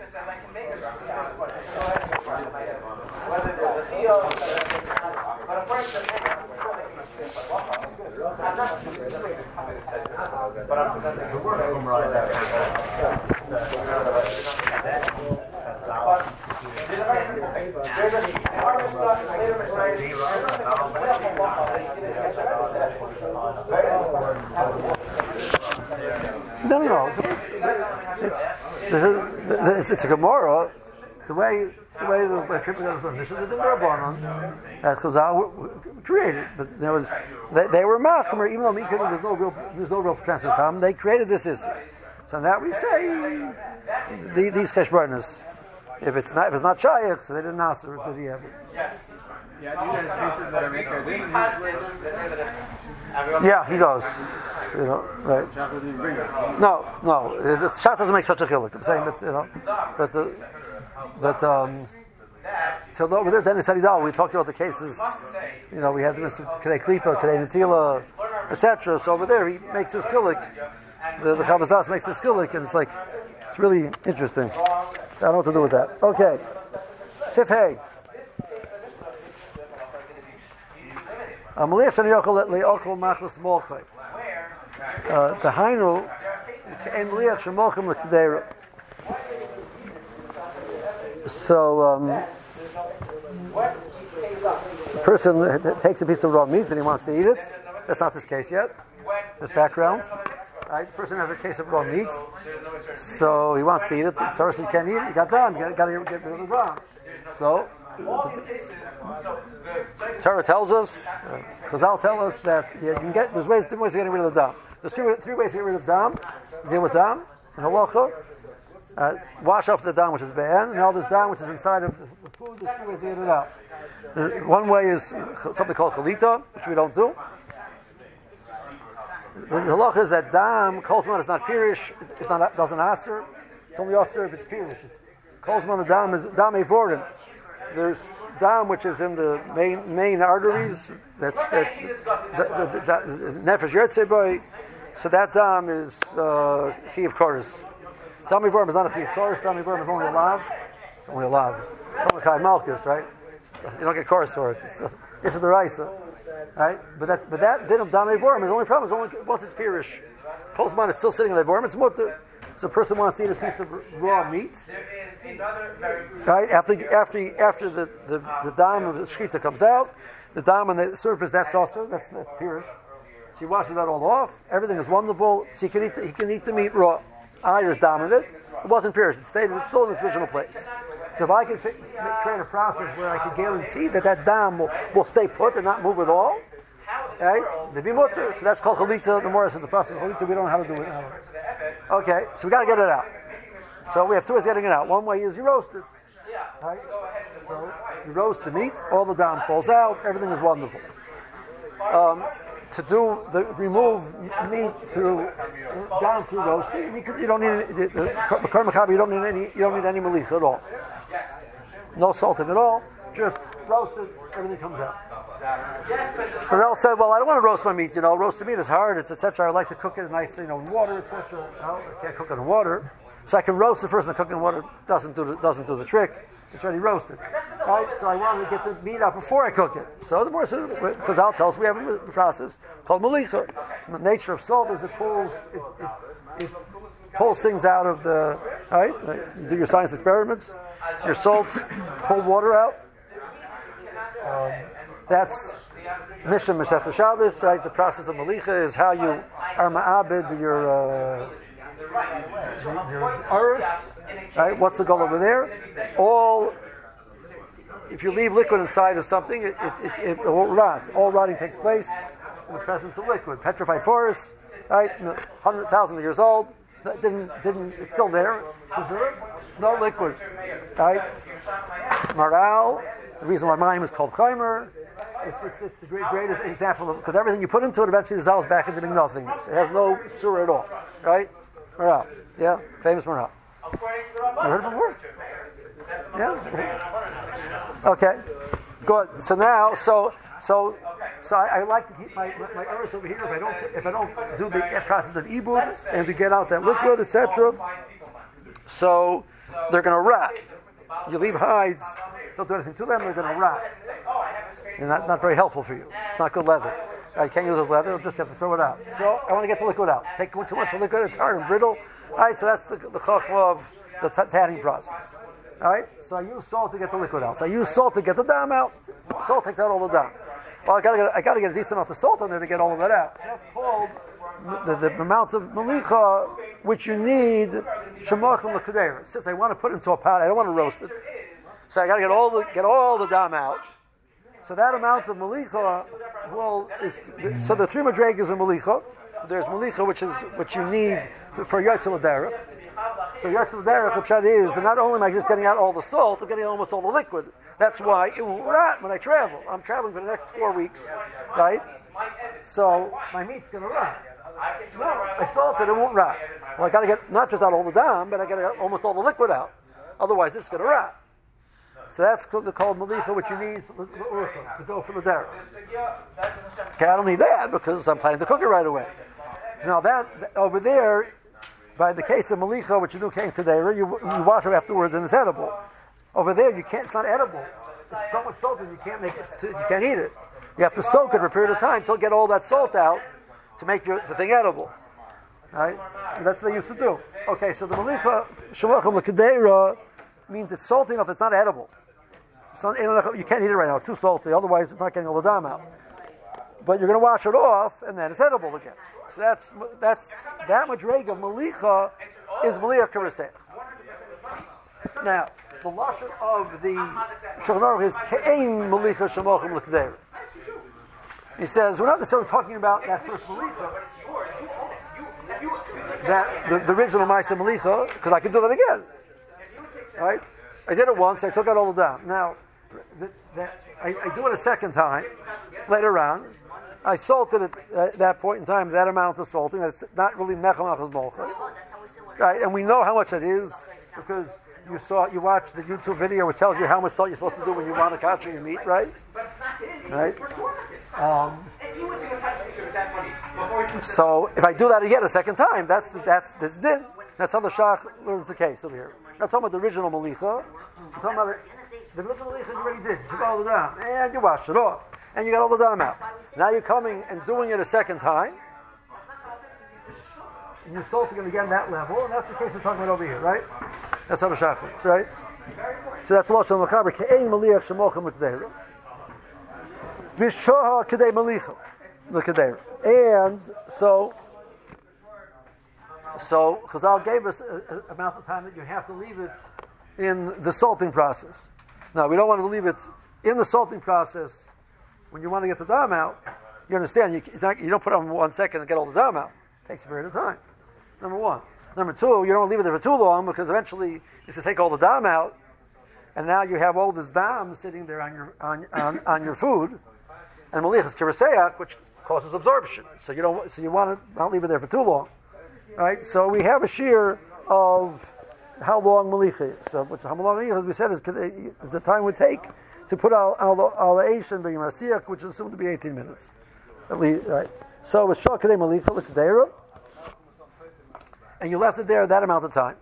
No, no, no. It's, it's, it's, it's a Gemara. The way the way the way people understand this is the Rabbanon that Chazal created, but there was they, they were machmer even though Mikra there's no real there's no real transfer time. They created this issue. So now we say the, these cheshbonis. If it's not if it's not shaykh, so they didn't had it. Yeah, do you cases that are make or din, and he's way Yeah, he does. You know, right? Shach doesn't even bring us. No, no. The Shach doesn't make such a chiluk. I'm saying that you know, but the, but um, so over there, Dennis Haridal, we talked about the cases. You know, we had Mr. Kadei Klipa, Kadei Natila, etc. So over there, he makes this chiluk. The the Chavas makes this chiluk, and it's like it's really interesting. So I don't know what to do with that. Okay, Sif Uh, the Hainu, Liach Shemochem L'Tadera. So, um, person takes a piece of raw meat and he wants to eat it. That's not this case yet. This background. Right? The person has a case of raw meat, so he wants to eat it. So he can't eat it. You got dam. You got to get rid of the raw. So Torah tells us, uh, Chazal tell us that you can get. There's ways, different ways of getting rid of the dam. There's three, three ways to get rid of dam. Deal with dam in halacha. Uh, wash off the dam, which is bad, and all this dam, which is inside of the food. There's three ways to get it out. Uh, one way is something called chalita, which we don't do. The halacha is that dam, kolzman is not pirish, it's not doesn't answer. It's only answer if it's pirish. It's kolzman the dam is dam evorim. There's dam which is in the main main arteries. That's that's nefesh yetzeboy. So that dam is uh, of chorus. Dam evorim is not a chi of chorus. Dam evorim is only a lav. It's only a lav. It's only chai malchus, right? You don't get chorus for it. It's, it's the raisa. Right? But that but that din of damei vorim, the only problem is only once it's pirish. Postman is still sitting in the vorim, it's mutter. So a person wants to eat a piece of raw meat. Right? After after after the, the, the dam of the shkita comes out, the dam on the surface, that's also that's that's pirish. So washes that all off. Everything is wonderful. So he can eat the, he can eat the meat raw. I Iris dominant. It wasn't pirish. It stayed. It's still in its original place. So if I can fit, create a process where I can guarantee that that dam will, will stay put and not move at all, right? The bimutter. So that's called chalita. The more is the process of chalita. We don't know how to do it now. Okay, so we got to get it out. So we have two ways of getting it out. One way is you roast it. Right? So you roast the meat, all the down falls out, everything is wonderful. Um, to do the remove meat through down through roasting, you, could, you don't need any, the, the, you don't need any you don't need any malicha at all. No salting at all. Just roast it, everything comes out. So they'll say, well, I don't want to roast my meat. You know, roasted meat is hard. It's etc. I like to cook it in nice, you know, in water, etc. No, I can't cook it in water, so I can roast it first. And cooking in water doesn't do the, doesn't do the trick. It's already roasted, right? So I want to get the meat out before I cook it. So the more Chazal tells we have a process called malicha. The nature of salt is it pulls it, it, it pulls things out of the right. You do your science experiments. Your salt pull water out. Um, that's Mishnah Masechta Shabbos, right? The process of malicha is how you are ma'abed your uh, your right? What's the goal over there? All if you leave liquid inside of something, it, it, it, it will rot. All rotting takes place in the presence of liquid. Petrified forest, right? Hundred thousand years old, that didn't didn't. It's still there, preserved, no liquid, right? Maral. The reason why mine is called Chaimer it's, it's, it's the great, greatest example of because everything you put into it eventually dissolves back into being nothingness. It has no surah at all, right? Maral, yeah, famous Maral. You heard it before? Yeah. Okay. Good. So now, so so so I, I like to keep my my, my over here. If I don't if I don't do the process of ibud and to get out that liquid, etc. So they're going to rot. You leave hides, don't do anything to them. They're going to rot and not, not very helpful for you. It's not good leather. I can't use this leather, I'll just have to throw it out. So I want to get the liquid out. Take too much liquid, it's hard and brittle. All right, so that's the, the of the t- tanning process. All right, so I use salt to get the liquid out. So I use salt to get the dam out. Salt takes out all the dam. Well, I gotta get I gotta get a decent amount of salt in there to get all of that out. So that's called the, the, amount of malicha which you need shemachim l'kadeir. Since I want to put it into a pot, I don't want to roast it. So I gotta get all the get all the dam out. So that amount of malicha will is so the three madregas of malicha. There's malicha which is what you need for yotzel derech. So yotzel derech, the is that not only am I just getting out all the salt, I'm getting almost all the liquid. That's why it will rot when I travel. I'm traveling for the next four weeks, right? So my meat's going to rot. No, I salted, it won't rot. Well, I got to get not just out all the dam, but I got to get almost all the liquid out. Otherwise, it's going to rot. So that's called, called malicha, which you need to go for the derech. Okay, I don't need that because I'm planning to cook it right away. Now that over there, by the case of malicha, which you do came today, you, you wash it afterwards and it's edible. Over there, you can't. It's not edible. It's so much salt that you can't make it. You can't eat it. You have to soak it for a period of time to get all that salt out to make your, the thing edible. Right? That's what they used to do. Okay, so the malicha shalachim l'kadeira means it's salty enough it's not edible. So you can't eat it right now. It's too salty. Otherwise, it's not getting all the dam out. But you're going to wash it off, and then it's edible again. So that's that's that much reg of malicha is maliach karisech. Now, the lashon of the Shulchan is ke'ein malicha shemochim l'kdeir. He says we're not necessarily talking about that first malicha, that the, the original ma'aser malicha, because I can do that again, right? I did it once. I took out all the dam. Now, the, that, I, I, do it a second time later on. I salted it at that point in time, that amount of salting. That's not really mechel mocha. Right, and we know how much it is because you saw, you watched the YouTube video which tells you how much salt you're supposed to do when you want to capture your meat, right? Right. Um, so if I do that again a second time, that's the, that's this din. That's how the shach learns the case over here. Not talking about the original malicha. I'm talking about the original malicha you already did. You took all the dam and you washed it off, and you got all the dam out. Now you're coming and doing it a second time. And you're salting it again that level, and that's the case we're talking about over here, right? That's how the shach works, right? So that's Lashon Machaber. Ke'ein maliach shemochem l'kdeira. Vishoha kedei malicha l'kdeira. And so so Chazal gave us an amount of time that you have to leave it in the salting process. Now we don't want to leave it in the salting process when you want to get the dam out. You understand? You, not, you don't put it on one second and get all the dam out. It takes a period of time. Number one. Number two, you don't leave it there for too long because eventually it's to take all the dam out, and now you have all this dam sitting there on your on, on, on your food, and malichas kiraseach, which causes absorption. So you don't. So you want to not leave it there for too long. Right? So we have a shear of how long malicha is. So which, how long as we said, is the time would take to put al al Asian being marsiach, which is assumed to be 18 minutes. At least, right? So with shakadei malicha l'kadeira, and you left it there that amount of time.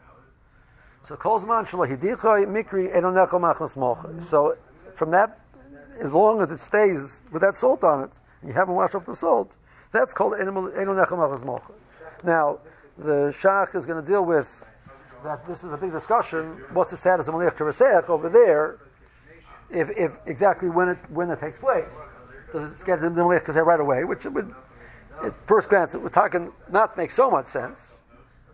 So kolzman shalahidicha mikri enonecho machmas. So from that, as long as it stays with that salt on it, you haven't washed off the salt, that's called mocha. Now, the Shach is going to deal with that. This is a big discussion. What's the status of Maliach Karaseach over there? If, if exactly when it when it takes place, does it get the Maliach Karaseach right away? Which would, at first glance, it would talking not make so much sense.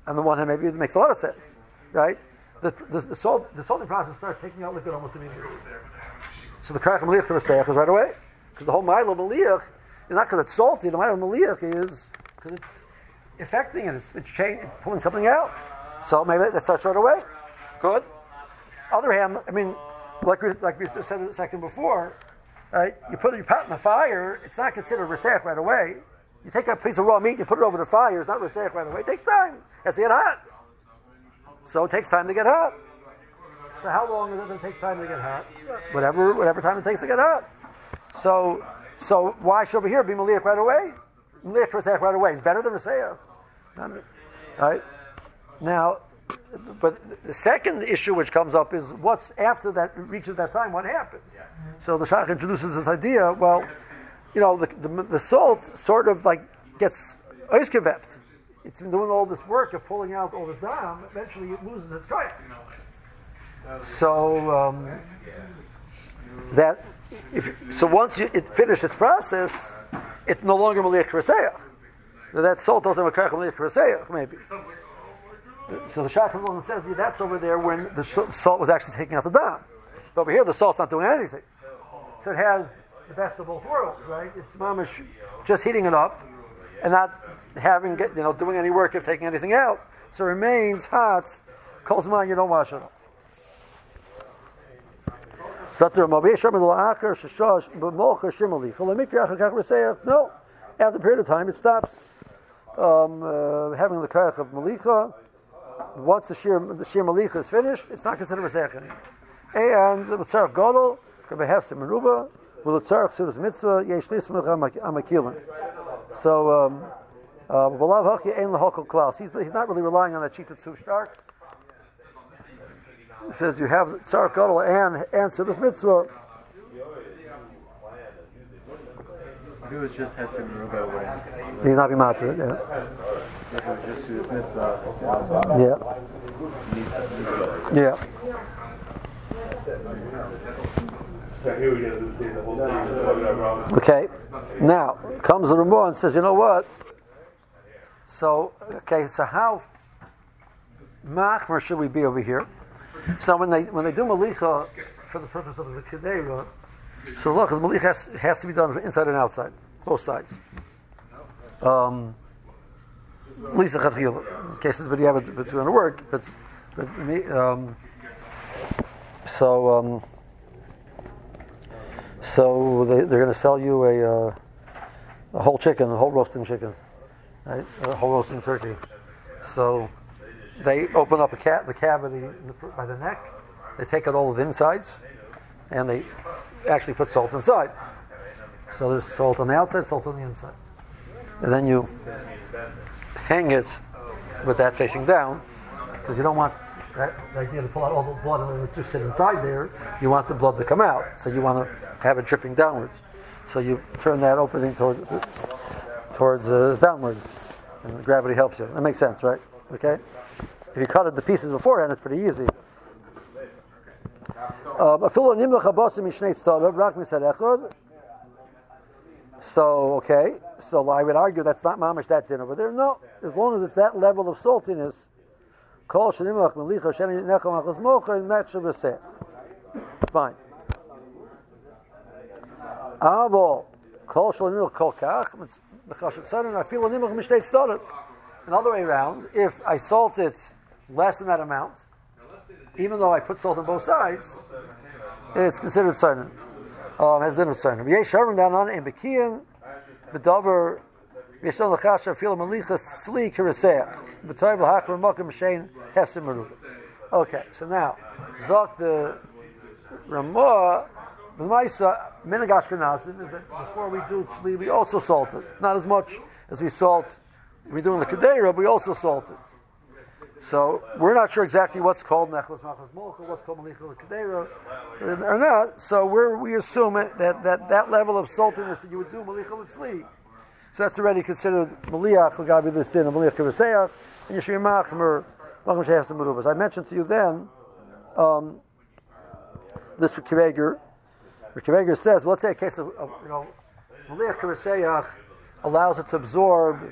On the one hand, maybe it makes a lot of sense, right? The, the, the, salt, the salting process starts taking out liquid almost immediately. So the Karach Maliach Karaseach is right away. Because the whole Milo Maliach is not because it's salty, the Milo Maliach is because it's affecting it. It's, it's, change, it's pulling something out. So maybe that starts right away. Good. Other hand, I mean, like we, like we said a second before, right? You put your pot in the fire. It's not considered research right away. You take a piece of raw meat, you put it over the fire. It's not research right away. It takes time. It has to get hot. So it takes time to get hot. So how long does it take time to get hot? Whatever, whatever time it takes to get hot. So, so why should over here be maliach right away? Maliach right away is better than research. Right? Now, but the second issue which comes up is what's after that reaches that time, what happens? So the Shach introduces this idea, well, you know, the, the, the salt sort of like gets oiskevept. It's been doing all this work of pulling out all this dam, eventually it loses its kayak. So um, that if, so once you, it finishes its process, it's no longer maliach reseach that salt doesn't have a karach maybe. So the Shach says yeah, that's over there when the salt was actually taking out the dam. But over here, the salt's not doing anything. So it has the best of both worlds, right? It's mamish just heating it up and not having, you know, doing any work of taking anything out. So it remains hot. Calls mind, you don't wash it up. No, after a period of time, it stops um, uh, having the kayak of malicha. Once the shir the shir malicha is finished, it's not considered a anymore. And the tzarich gadol can be hefsim meruba. With the tzarich sudas mitzvah yesh lismach amakilin. So. Um, uh, he's, he's not really relying on that cheetah too stark. Says you have tzarich gadol and and sudas mitzvah. He was just Hesed Ruba when he's not being matra, yeah. His mitzvah. Yeah. Yeah. Okay, now comes the Ramah and says, you know what? So, okay, so how machmer should we be over here? So when they when they do malicha for the purpose of the kedera, so look, the malicha has, has to be done inside and outside, both sides. Um, least in cases, but yeah, but it's going to work. But but me, um, so um, so they, they're going to sell you a, uh, a whole chicken, a whole roasting chicken, right? a whole roasting turkey. So they open up a cat the cavity by the neck. They take out all of the insides, and they actually put salt inside. So there's salt on the outside, salt on the inside, and then you hang it with that facing down because you don't want that, idea to pull out all the blood and just sit inside there. You want the blood to come out, so you want to have it dripping downwards. So you turn that opening towards towards uh, downwards, and gravity helps you. That makes sense, right? Okay. If you cut it the pieces beforehand, it's pretty easy. Um, so okay, so I would argue that's not mamish that din over there. No, as long as it's that level of saltiness, Fine. Mishteit started. Another way around, if I salt it less than that amount, even though I put salt on both sides, it's considered tzarnin. Um, has din of tzarnin. Yesh sharvim down on in bekiyan b'davar yesh on l'chasha feel malichas tzli kiriseach b'toy v'hakar makim shein hefsim merubah. Okay, so now zok the Ramah the Maisa Minag Ashkenazim is that before we do tzli, we also salt it. Not as much as we salt. We do in the Kedera, we also salt it. So we're not sure exactly what's called Nechlas Machas Molcha, what's called Malicha Kedera, or not. So we're, we assume it, that, that that level of saltiness that you would do Malicha Tzli. So that's already considered Maliach Lagabi this din, Maliach Kereseach, and Yeshua Machmer, Machmer Shehas Merubas. I mentioned to you then, um, this Kiveger, Rikiveger says, well, let's say a case of, of you know, Maliyah Kariseyach allows it to absorb,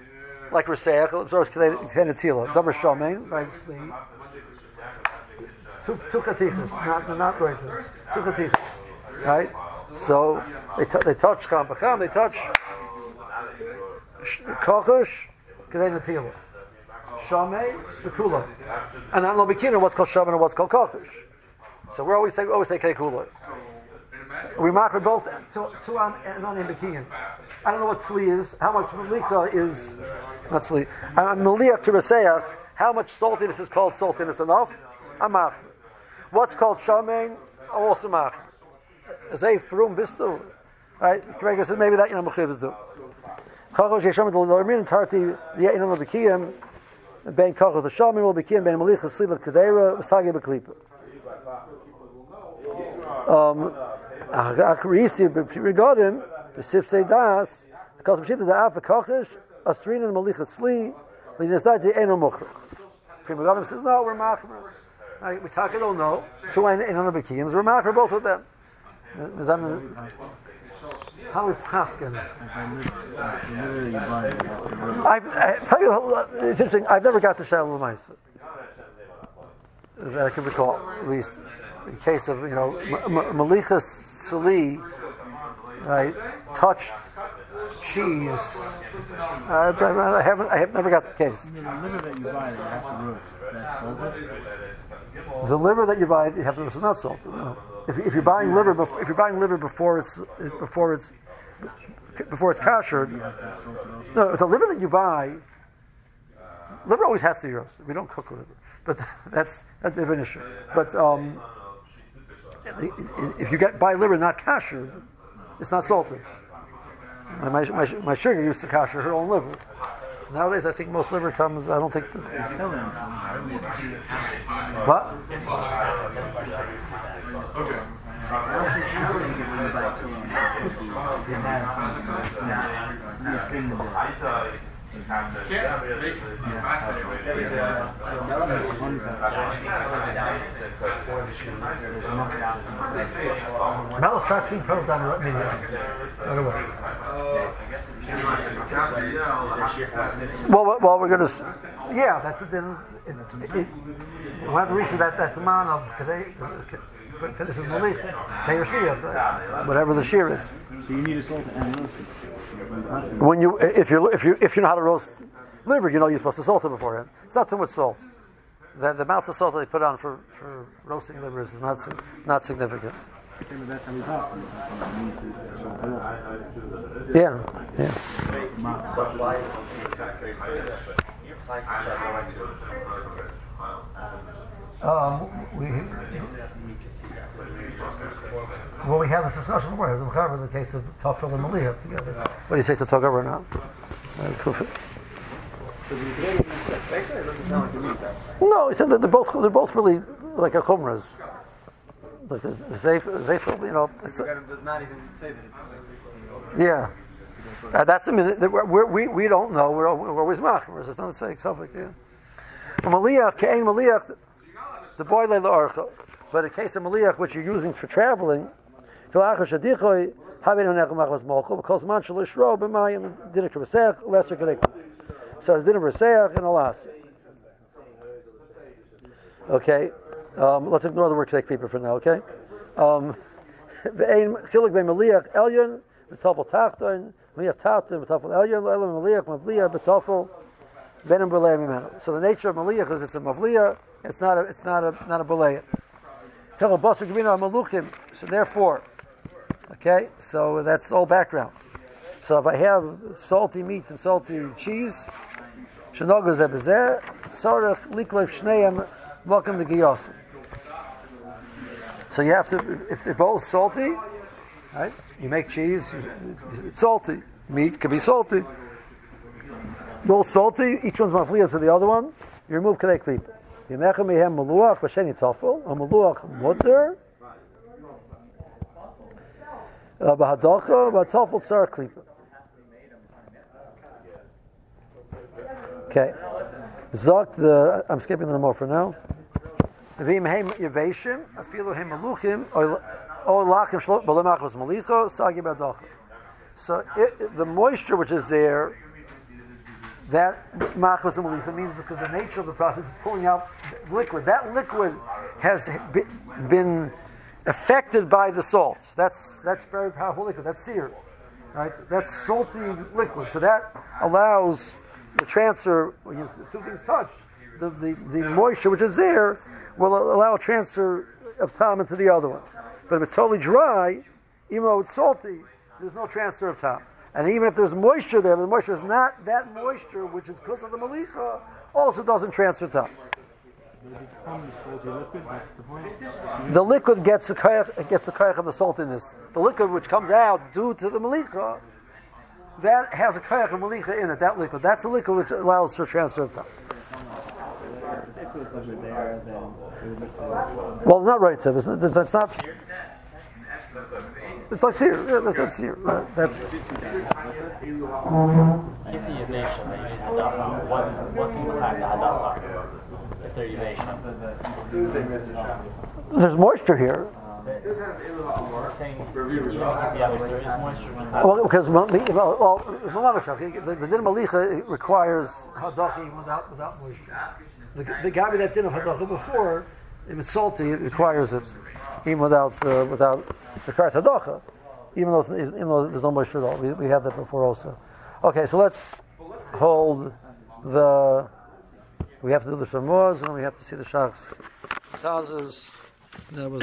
like Riseyach, it absorbs Kenetila, Dabar Shomein, right? Two, two not, not right there. Two katichas, right? So they, t- they touch Cham B'cham, they touch Kochush, Kenetila. Shamei, the Kula. And not Lobikina, what's called Shaman and what's called Kochush. So we always say, we always say Kula. We mark with both two on and on in Bekiyan. I don't know what tzli is, how much malika is, not tzli. I'm maliach to Reseach, how much saltiness is called saltiness enough? I'm. What's called shamein? Also mach. Zay frum bistu. Right? Gregor says maybe that you know mechiv do. Kachosh yeshem the lormin tarti the in the Bekiyim. Ben kachosh the shamein will Bekiyim ben malicha slila kadera sagi beklipa. Um, Akarisi regarding the Sifsei Das, because Mshita the Afa Kochish, Asrin and Malicha Sli, Linasdati Eno Mokhrach. Prima says, no, we're Machmer. We talk it all no. Two and Eno Bekiyams, we're Machmer, both of them. How we paskin? I tell you, it's interesting. I've never got to Shalom Ma'aser. That I can recall, at least in case of you know Malichas Sali, right? Touch cheese. Uh, I haven't. I have never got the case. the liver that you buy, you have to roast. That's salted. The liver that you buy, you have to. It's not salted. No. If, if you're buying liver, before, if you're buying liver before it's before it's before it's kosher, no, the liver that you buy, liver always has to be roasted. We don't cook liver, but that's that's the different issue. But um, if you get buy liver not kosher, it's not salted. My, my, my, my sugar used to kosher her own liver. Nowadays, I think most liver comes. I don't think. The, what? Melech starts being pearls down the media. Right away. Well, well, well, we're going to. Yeah, that's it. Then it, it, it, we'll have to reach that. That's a man of today. Finishes the leaf. Pay your shear, whatever the shear is. So you need a salt and roasted. When you, if you, if you, if you know how to roast liver, you know you're supposed to salt it beforehand. It's not too much salt. The, the amount of salt that they put on for, for roasting livers is not not significant. Same with that time we passed. You need to salt it also. Yeah, yeah. Um, we, well, we had this discussion before. It was in the case of Tafel and Maliyah together. What do you say to talk over now? No, he said that they're both they're both really like a chumras. Like a zayf, zayf, you know. It's a, does not even say that it's yeah. Uh, that's a minute. that We're, we we don't know. We're, we're always machmers. It's not saying something. Yeah. Maliach, Kain Maliach, the boy lay the. But in case of Maliach, which you're using for traveling, Filachar Shadichoi, Havin Hanech Machmas Molcho, because Man Shalishro, B'mayim, Dinik Rabasech, Lesser Kedek. So it's Dinik Rabasech and Alas. Okay. Um, let's ignore the word Kedek Keeper for now, okay? Um. So the nature of Maliach is it's a Mavliach, it's not a, it's not a, not a Maluchim. So therefore, okay, so that's all background. So if I have salty meat and salty cheese, Shanoga Zebezeh, Sarach Liklev Shneim, welcome to Giyos. So you have to, if they're both salty, right? You make cheese, it's salty. Meat can be salty. Both salty, each one's mafliya to the other one. You remove kadei klipa. Yemecha mehem maluach b'sheni tafel, a maluach mutter, uh, b'hadacha, b'tafel tzar klipa. Okay. Zok the, I'm skipping little more for now. V'im heim afilu heim or lachim malicho, sagi. So it, the moisture which is there, that machmas and malicha means because the nature of the process is pulling out liquid. That liquid has been affected by the salt. That's that's very powerful liquid. That's sear, right? That's salty liquid. So that allows the transfer. You, two things touch, the, the, the moisture which is there will allow a transfer of time into the other one. But if it's totally dry, even though it's salty, there's no transfer of time. And even if there's moisture there, the moisture is not that moisture, which is because of the malicha, also doesn't transfer time. The liquid gets the kayach, gets the kayach of the saltiness. The liquid which comes out due to the malicha, that has a kayach of malicha in it. That liquid, that's a liquid which allows for transfer of time. Like Well, not right, Seb. It's, it's, not. It's like sear. Yeah, that's not sear. Right, That's there's moisture here. Well, because well, the- well, well, the, the din malicha requires hadacha without without moisture. The, the gabi that din of hadacha before, if it's salty, it requires it even without uh, without requires hadacha, even though even though there's no moisture at all. We, we had that before also. Okay, so let's hold the. We have to do the shamuz and we have to see the shachs. Tazes. That was.